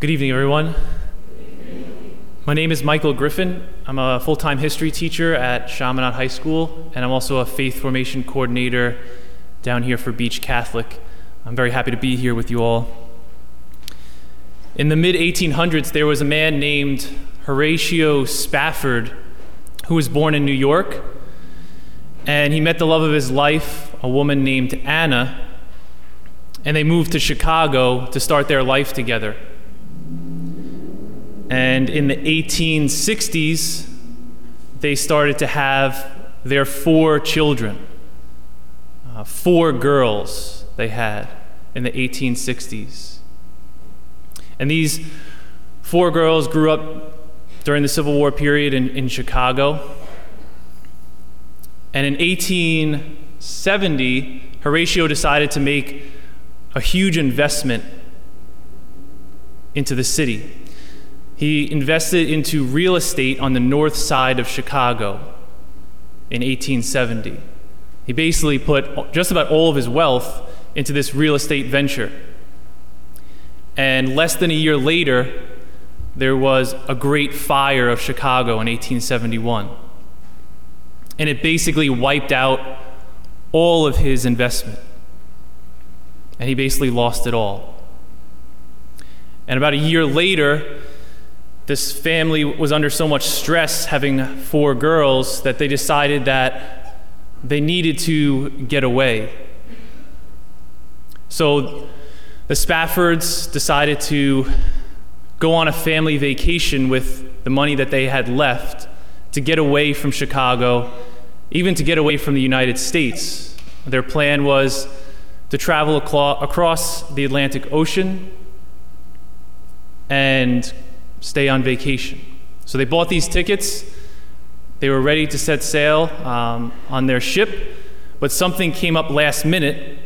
Good evening, everyone. My name is Michael Griffin. I'm a full time history teacher at Chaminade High School, and I'm also a faith formation coordinator down here for Beach Catholic. I'm very happy to be here with you all. In the mid 1800s, there was a man named Horatio Spafford who was born in New York, and he met the love of his life, a woman named Anna, and they moved to Chicago to start their life together. And in the 1860s, they started to have their four children. Uh, four girls they had in the 1860s. And these four girls grew up during the Civil War period in, in Chicago. And in 1870, Horatio decided to make a huge investment into the city. He invested into real estate on the north side of Chicago in 1870. He basically put just about all of his wealth into this real estate venture. And less than a year later, there was a great fire of Chicago in 1871. And it basically wiped out all of his investment. And he basically lost it all. And about a year later, this family was under so much stress having four girls that they decided that they needed to get away. So the Spaffords decided to go on a family vacation with the money that they had left to get away from Chicago, even to get away from the United States. Their plan was to travel across the Atlantic Ocean and stay on vacation. So they bought these tickets. They were ready to set sail um, on their ship, but something came up last minute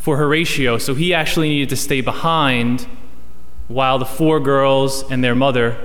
for Horatio, so he actually needed to stay behind while the four girls and their mother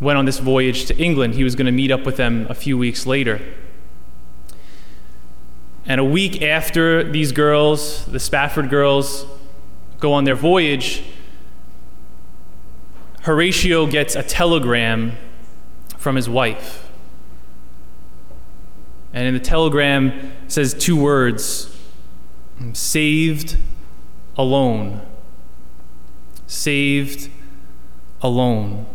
went on this voyage to England. He was going to meet up with them a few weeks later. And a week after these girls, the Spafford girls, go on their voyage, Horatio gets a telegram from his wife. And in the telegram says two words saved alone. Saved alone.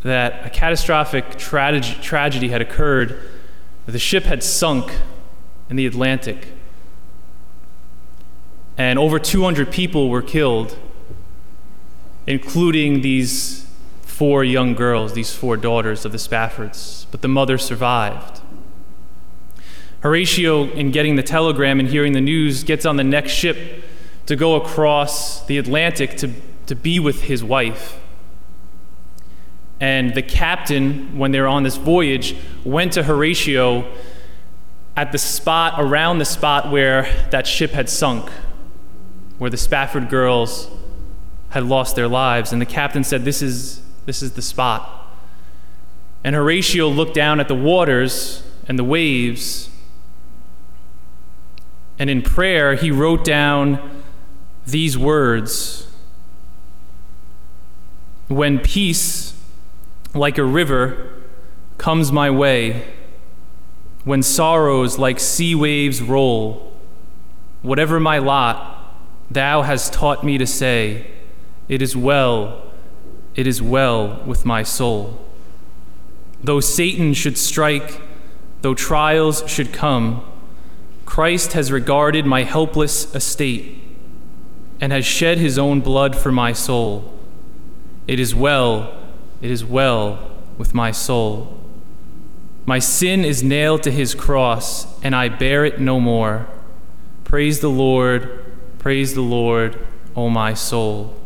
That a catastrophic tragedy, tragedy had occurred, that the ship had sunk in the Atlantic, and over 200 people were killed including these four young girls, these four daughters of the Spaffords, but the mother survived. Horatio, in getting the telegram and hearing the news, gets on the next ship to go across the Atlantic to, to be with his wife. And the captain, when they were on this voyage, went to Horatio at the spot, around the spot where that ship had sunk, where the Spafford girls had lost their lives. And the captain said, This is, this is the spot. And Horatio looked down at the waters and the waves. And in prayer, he wrote down these words When peace, like a river, comes my way, when sorrows like sea waves roll, whatever my lot, thou hast taught me to say, it is well, it is well with my soul. Though Satan should strike, though trials should come, Christ has regarded my helpless estate and has shed his own blood for my soul. It is well, it is well with my soul. My sin is nailed to his cross, and I bear it no more. Praise the Lord, praise the Lord, O my soul.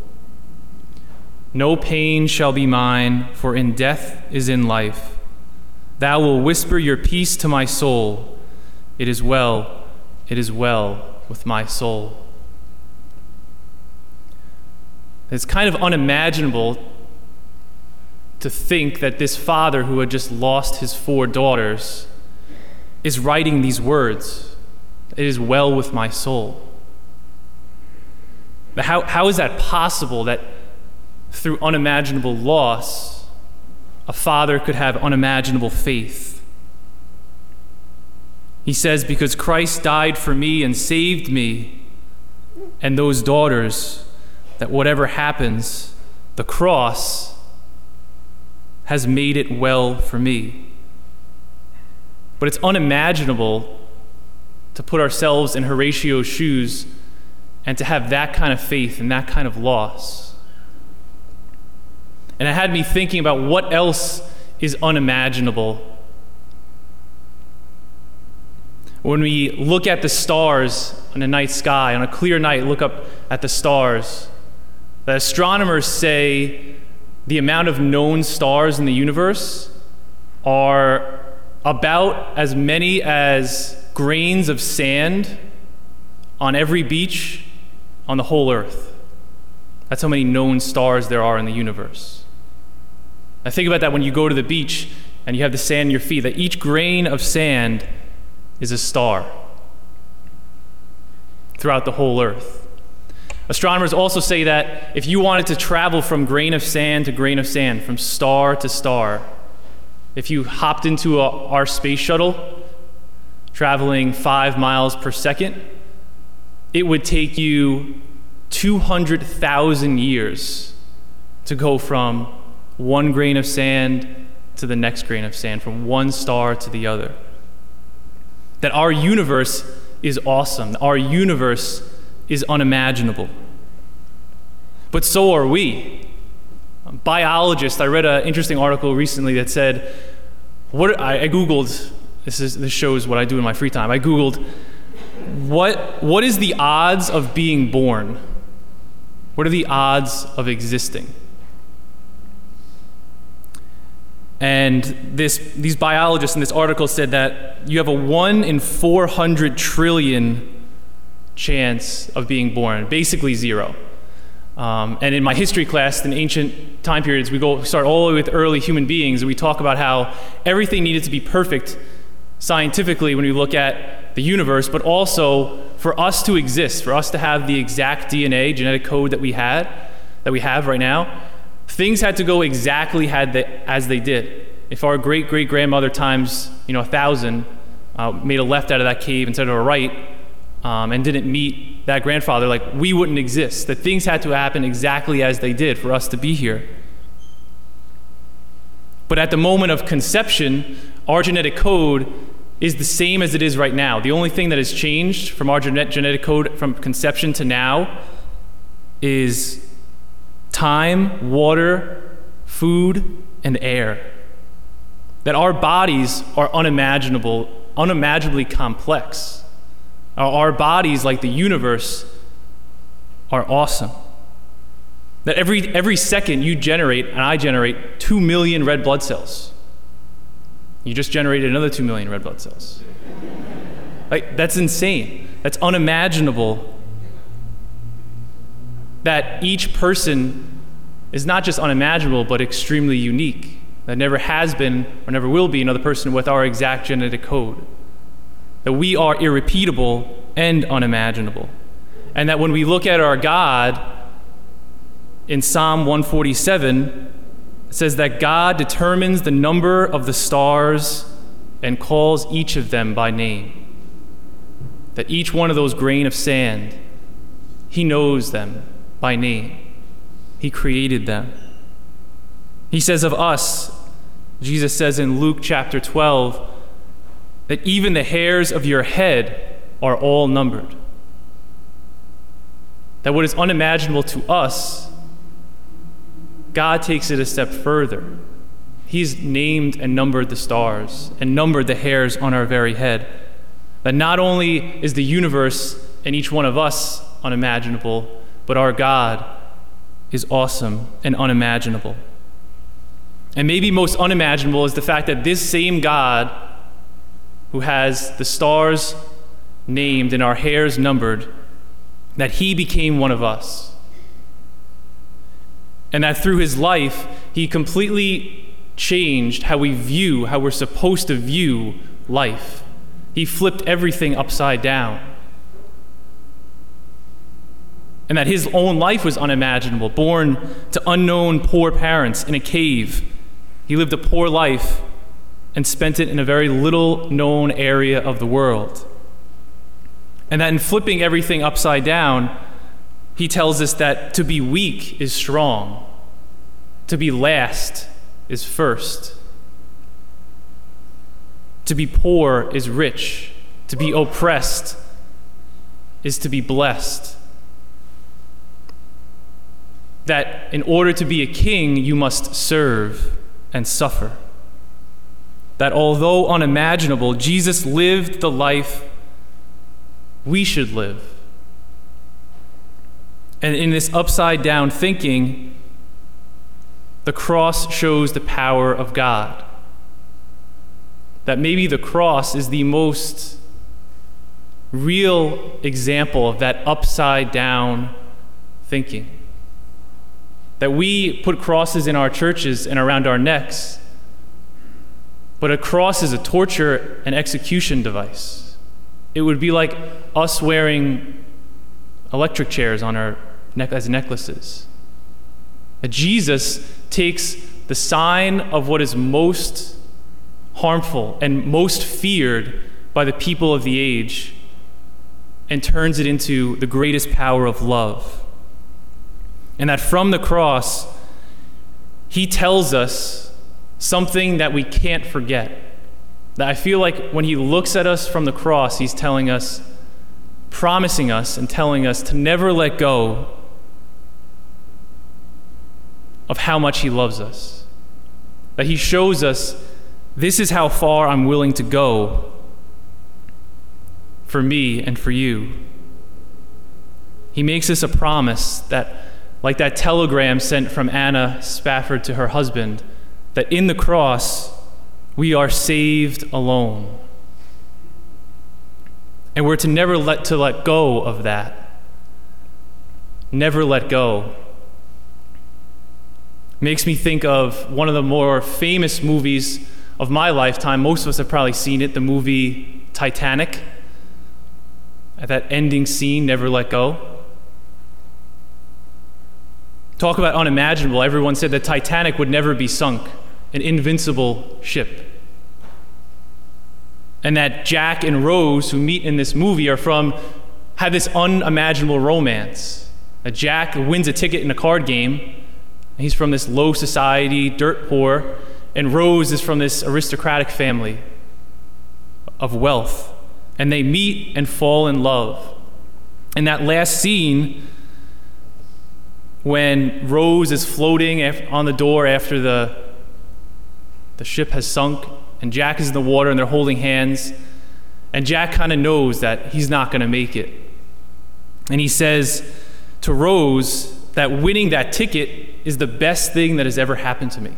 No pain shall be mine, for in death is in life. Thou wilt whisper your peace to my soul. It is well, it is well with my soul. It's kind of unimaginable to think that this father who had just lost his four daughters is writing these words. It is well with my soul. How, how is that possible that through unimaginable loss, a father could have unimaginable faith? He says, Because Christ died for me and saved me and those daughters, that whatever happens, the cross has made it well for me. But it's unimaginable to put ourselves in Horatio's shoes and to have that kind of faith and that kind of loss. And it had me thinking about what else is unimaginable. When we look at the stars in a night sky, on a clear night, look up at the stars, the astronomers say the amount of known stars in the universe are about as many as grains of sand on every beach on the whole earth. That's how many known stars there are in the universe. Now, think about that when you go to the beach and you have the sand in your feet, that each grain of sand is a star throughout the whole earth. Astronomers also say that if you wanted to travel from grain of sand to grain of sand, from star to star, if you hopped into a, our space shuttle, traveling five miles per second, it would take you 200,000 years to go from one grain of sand to the next grain of sand, from one star to the other. That our universe is awesome, our universe is unimaginable. But so are we. Biologists, I read an interesting article recently that said, what I, I Googled, this, is, this shows what I do in my free time. I Googled, what, what is the odds of being born? What are the odds of existing? And this, these biologists in this article said that you have a 1 in 400 trillion chance of being born, basically zero. Um, and in my history class, in ancient time periods, we go start all the way with early human beings, and we talk about how everything needed to be perfect scientifically when we look at the universe, but also for us to exist, for us to have the exact DNA, genetic code that we had, that we have right now, things had to go exactly they, as they did. If our great great grandmother times you know a thousand uh, made a left out of that cave instead of a right, um, and didn't meet that grandfather, like we wouldn't exist. That things had to happen exactly as they did for us to be here. But at the moment of conception, our genetic code is the same as it is right now. The only thing that has changed from our genetic code from conception to now is time, water, food, and air. That our bodies are unimaginable, unimaginably complex. Our bodies, like the universe, are awesome. That every, every second you generate, and I generate, 2 million red blood cells. You just generated another 2 million red blood cells. like, that's insane. That's unimaginable. That each person is not just unimaginable, but extremely unique. That never has been or never will be another person with our exact genetic code that we are irrepeatable and unimaginable. And that when we look at our God in Psalm 147, it says that God determines the number of the stars and calls each of them by name. That each one of those grain of sand, He knows them by name. He created them. He says of us, Jesus says in Luke chapter 12, that even the hairs of your head are all numbered. That what is unimaginable to us, God takes it a step further. He's named and numbered the stars and numbered the hairs on our very head. That not only is the universe and each one of us unimaginable, but our God is awesome and unimaginable. And maybe most unimaginable is the fact that this same God who has the stars named and our hairs numbered, that he became one of us. And that through his life, he completely changed how we view, how we're supposed to view life. He flipped everything upside down. And that his own life was unimaginable, born to unknown poor parents in a cave. He lived a poor life and spent it in a very little known area of the world. And that in flipping everything upside down, he tells us that to be weak is strong, to be last is first, to be poor is rich, to be oppressed is to be blessed. That in order to be a king, you must serve and suffer. That although unimaginable, Jesus lived the life we should live. And in this upside down thinking, the cross shows the power of God. That maybe the cross is the most real example of that upside down thinking. That we put crosses in our churches and around our necks, but a cross is a torture and execution device. It would be like us wearing electric chairs on our neck as necklaces. That Jesus takes the sign of what is most harmful and most feared by the people of the age and turns it into the greatest power of love. And that from the cross, he tells us something that we can't forget. That I feel like when he looks at us from the cross, he's telling us, promising us, and telling us to never let go of how much he loves us. That he shows us, this is how far I'm willing to go for me and for you. He makes us a promise that, like that telegram sent from Anna Spafford to her husband, that in the cross we are saved alone. And we're to never let to let go of that. Never let go. Makes me think of one of the more famous movies of my lifetime. Most of us have probably seen it, the movie Titanic at that ending scene, never let go. Talk about unimaginable. Everyone said the Titanic would never be sunk, an invincible ship. And that Jack and Rose, who meet in this movie, are from, have this unimaginable romance. That Jack wins a ticket in a card game. He's from this low society, dirt poor, and Rose is from this aristocratic family of wealth and they meet and fall in love. And that last scene, when Rose is floating on the door after the, the ship has sunk, and Jack is in the water and they're holding hands, and Jack kind of knows that he's not going to make it. And he says to Rose that winning that ticket is the best thing that has ever happened to me.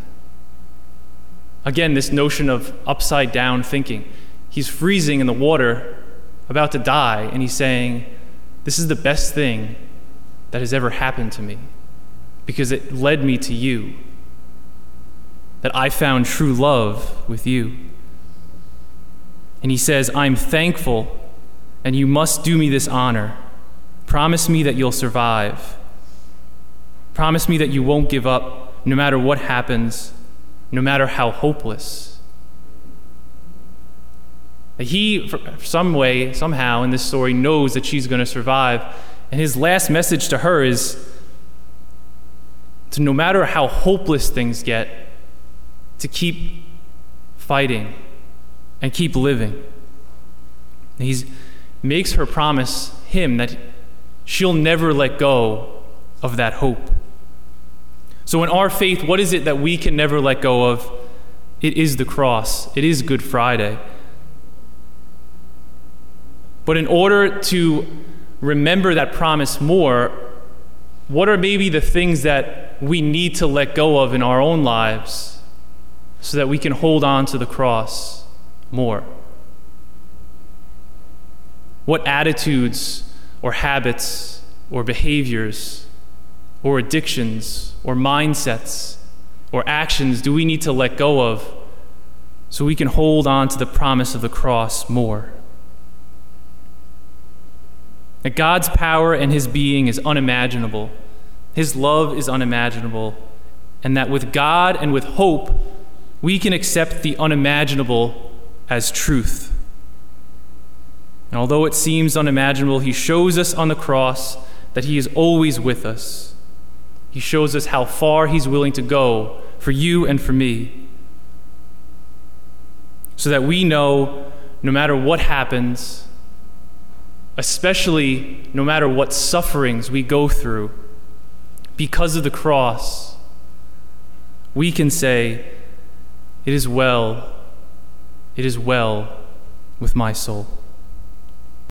Again, this notion of upside down thinking. He's freezing in the water, about to die, and he's saying, This is the best thing that has ever happened to me because it led me to you. That I found true love with you. And he says, I'm thankful, and you must do me this honor. Promise me that you'll survive. Promise me that you won't give up no matter what happens, no matter how hopeless. He, some way, somehow in this story, knows that she's going to survive. And his last message to her is to no matter how hopeless things get, to keep fighting and keep living. He makes her promise him that she'll never let go of that hope. So, in our faith, what is it that we can never let go of? It is the cross, it is Good Friday. But in order to remember that promise more, what are maybe the things that we need to let go of in our own lives so that we can hold on to the cross more? What attitudes or habits or behaviors or addictions or mindsets or actions do we need to let go of so we can hold on to the promise of the cross more? That God's power and his being is unimaginable, his love is unimaginable, and that with God and with hope, we can accept the unimaginable as truth. And although it seems unimaginable, he shows us on the cross that he is always with us. He shows us how far he's willing to go for you and for me. So that we know no matter what happens, especially no matter what sufferings we go through, because of the cross, we can say, It is well, it is well with my soul.